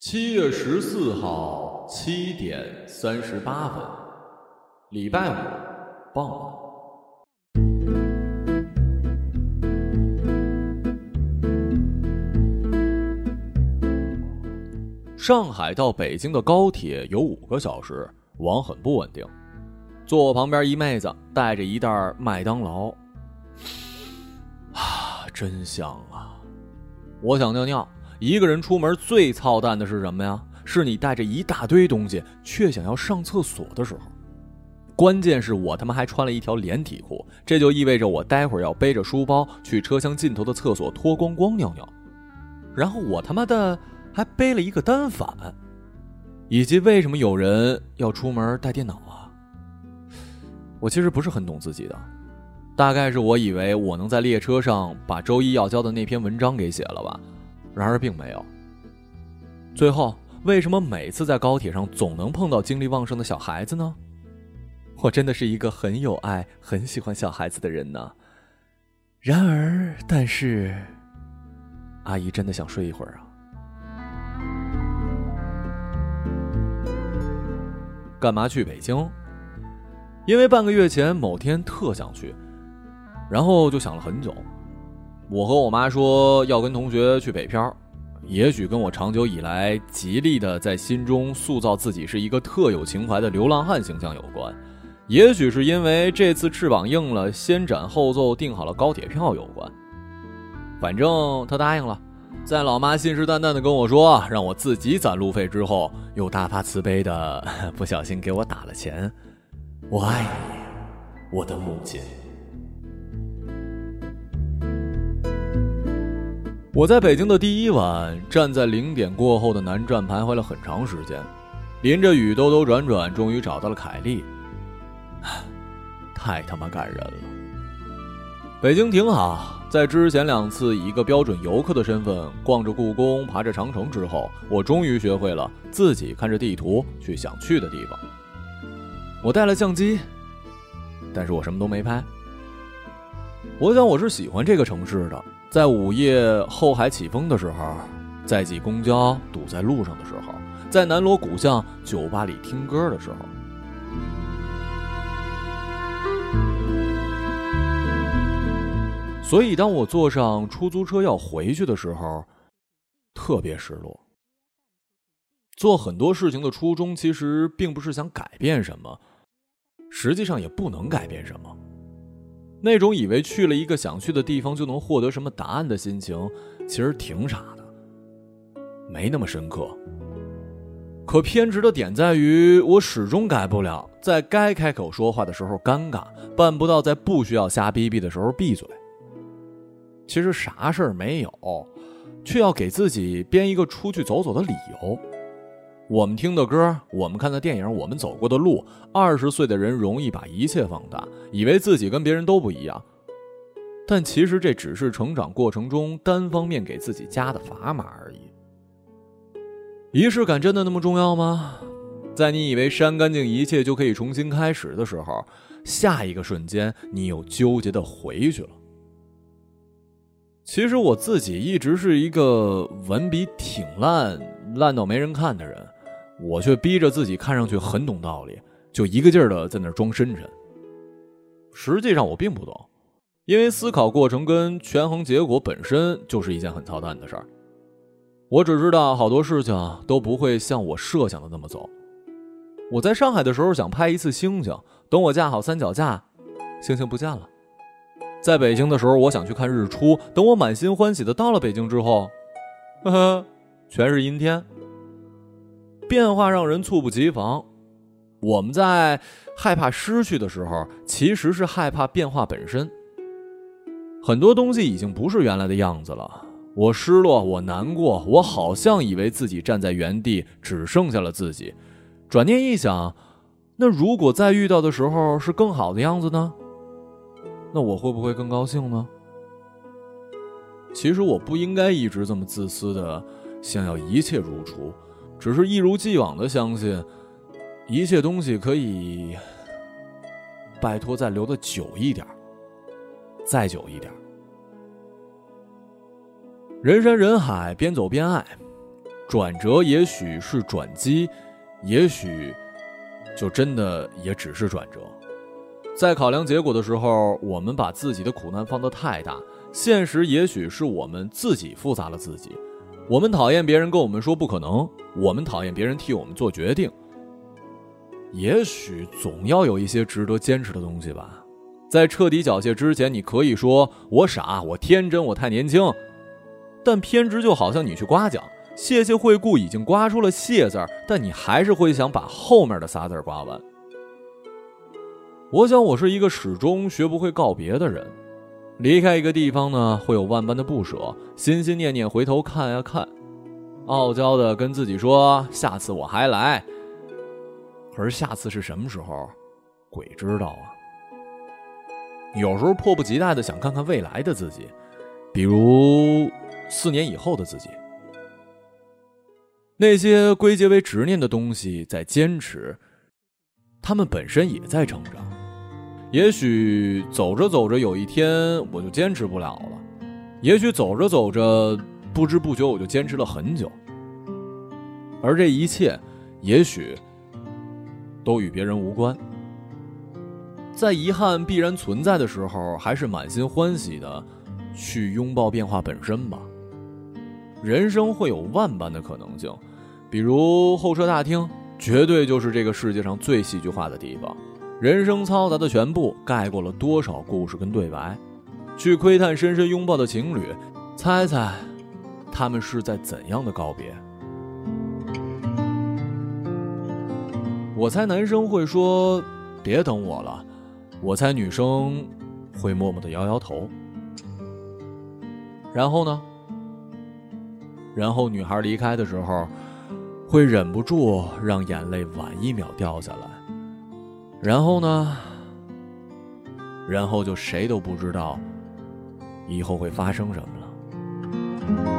七月十四号七点三十八分，礼拜五傍晚。上海到北京的高铁有五个小时，网很不稳定。坐我旁边一妹子带着一袋麦当劳，啊，真香啊！我想尿尿。一个人出门最操蛋的是什么呀？是你带着一大堆东西，却想要上厕所的时候。关键是我他妈还穿了一条连体裤，这就意味着我待会儿要背着书包去车厢尽头的厕所脱光光尿尿。然后我他妈的还背了一个单反，以及为什么有人要出门带电脑啊？我其实不是很懂自己的，大概是我以为我能在列车上把周一要交的那篇文章给写了吧。然而并没有。最后，为什么每次在高铁上总能碰到精力旺盛的小孩子呢？我真的是一个很有爱、很喜欢小孩子的人呢。然而，但是，阿姨真的想睡一会儿啊。干嘛去北京？因为半个月前某天特想去，然后就想了很久。我和我妈说要跟同学去北漂，也许跟我长久以来极力的在心中塑造自己是一个特有情怀的流浪汉形象有关，也许是因为这次翅膀硬了，先斩后奏订好了高铁票有关。反正他答应了，在老妈信誓旦旦的跟我说让我自己攒路费之后，又大发慈悲的 不小心给我打了钱。我爱你，我的母亲。我在北京的第一晚，站在零点过后的南站徘徊了很长时间，淋着雨兜兜转转，终于找到了凯丽。太他妈感人了！北京挺好，在之前两次以一个标准游客的身份逛着故宫、爬着长城之后，我终于学会了自己看着地图去想去的地方。我带了相机，但是我什么都没拍。我想我是喜欢这个城市的。在午夜后海起风的时候，在挤公交堵在路上的时候，在南锣鼓巷酒吧里听歌的时候，所以当我坐上出租车要回去的时候，特别失落。做很多事情的初衷其实并不是想改变什么，实际上也不能改变什么。那种以为去了一个想去的地方就能获得什么答案的心情，其实挺傻的，没那么深刻。可偏执的点在于，我始终改不了在该开口说话的时候尴尬，办不到在不需要瞎逼逼的时候闭嘴。其实啥事儿没有，却要给自己编一个出去走走的理由。我们听的歌，我们看的电影，我们走过的路，二十岁的人容易把一切放大，以为自己跟别人都不一样，但其实这只是成长过程中单方面给自己加的砝码而已。仪式感真的那么重要吗？在你以为删干净一切就可以重新开始的时候，下一个瞬间你又纠结的回去了。其实我自己一直是一个文笔挺烂、烂到没人看的人。我却逼着自己看上去很懂道理，就一个劲儿的在那装深沉。实际上我并不懂，因为思考过程跟权衡结果本身就是一件很操蛋的事儿。我只知道好多事情都不会像我设想的那么走。我在上海的时候想拍一次星星，等我架好三脚架，星星不见了。在北京的时候我想去看日出，等我满心欢喜的到了北京之后，呵呵，全是阴天。变化让人猝不及防，我们在害怕失去的时候，其实是害怕变化本身。很多东西已经不是原来的样子了，我失落，我难过，我好像以为自己站在原地，只剩下了自己。转念一想，那如果再遇到的时候是更好的样子呢？那我会不会更高兴呢？其实我不应该一直这么自私的，想要一切如初。只是一如既往的相信，一切东西可以拜托再留的久一点，再久一点。人山人海，边走边爱。转折也许是转机，也许就真的也只是转折。在考量结果的时候，我们把自己的苦难放得太大，现实也许是我们自己复杂了自己。我们讨厌别人跟我们说不可能，我们讨厌别人替我们做决定。也许总要有一些值得坚持的东西吧。在彻底缴械之前，你可以说我傻，我天真，我太年轻。但偏执就好像你去刮奖，谢谢惠顾已经刮出了谢字但你还是会想把后面的仨字刮完。我想我是一个始终学不会告别的人，离开一个地方呢，会有万般的不舍，心心念念回头看呀看，傲娇的跟自己说下次我还来。而下次是什么时候，鬼知道啊。有时候迫不及待的想看看未来的自己，比如四年以后的自己。那些归结为执念的东西在坚持，他们本身也在成长。也许走着走着，有一天我就坚持不了了；也许走着走着，不知不觉我就坚持了很久。而这一切，也许都与别人无关。在遗憾必然存在的时候，还是满心欢喜的去拥抱变化本身吧。人生会有万般的可能性，比如候车大厅，绝对就是这个世界上最戏剧化的地方。人生嘈杂的全部，盖过了多少故事跟对白。去窥探深深拥抱的情侣，猜猜他们是在怎样的告别？我猜男生会说：“别等我了。”我猜女生会默默的摇摇头，然后呢？然后女孩离开的时候，会忍不住让眼泪晚一秒掉下来。然后呢？然后就谁都不知道以后会发生什么了。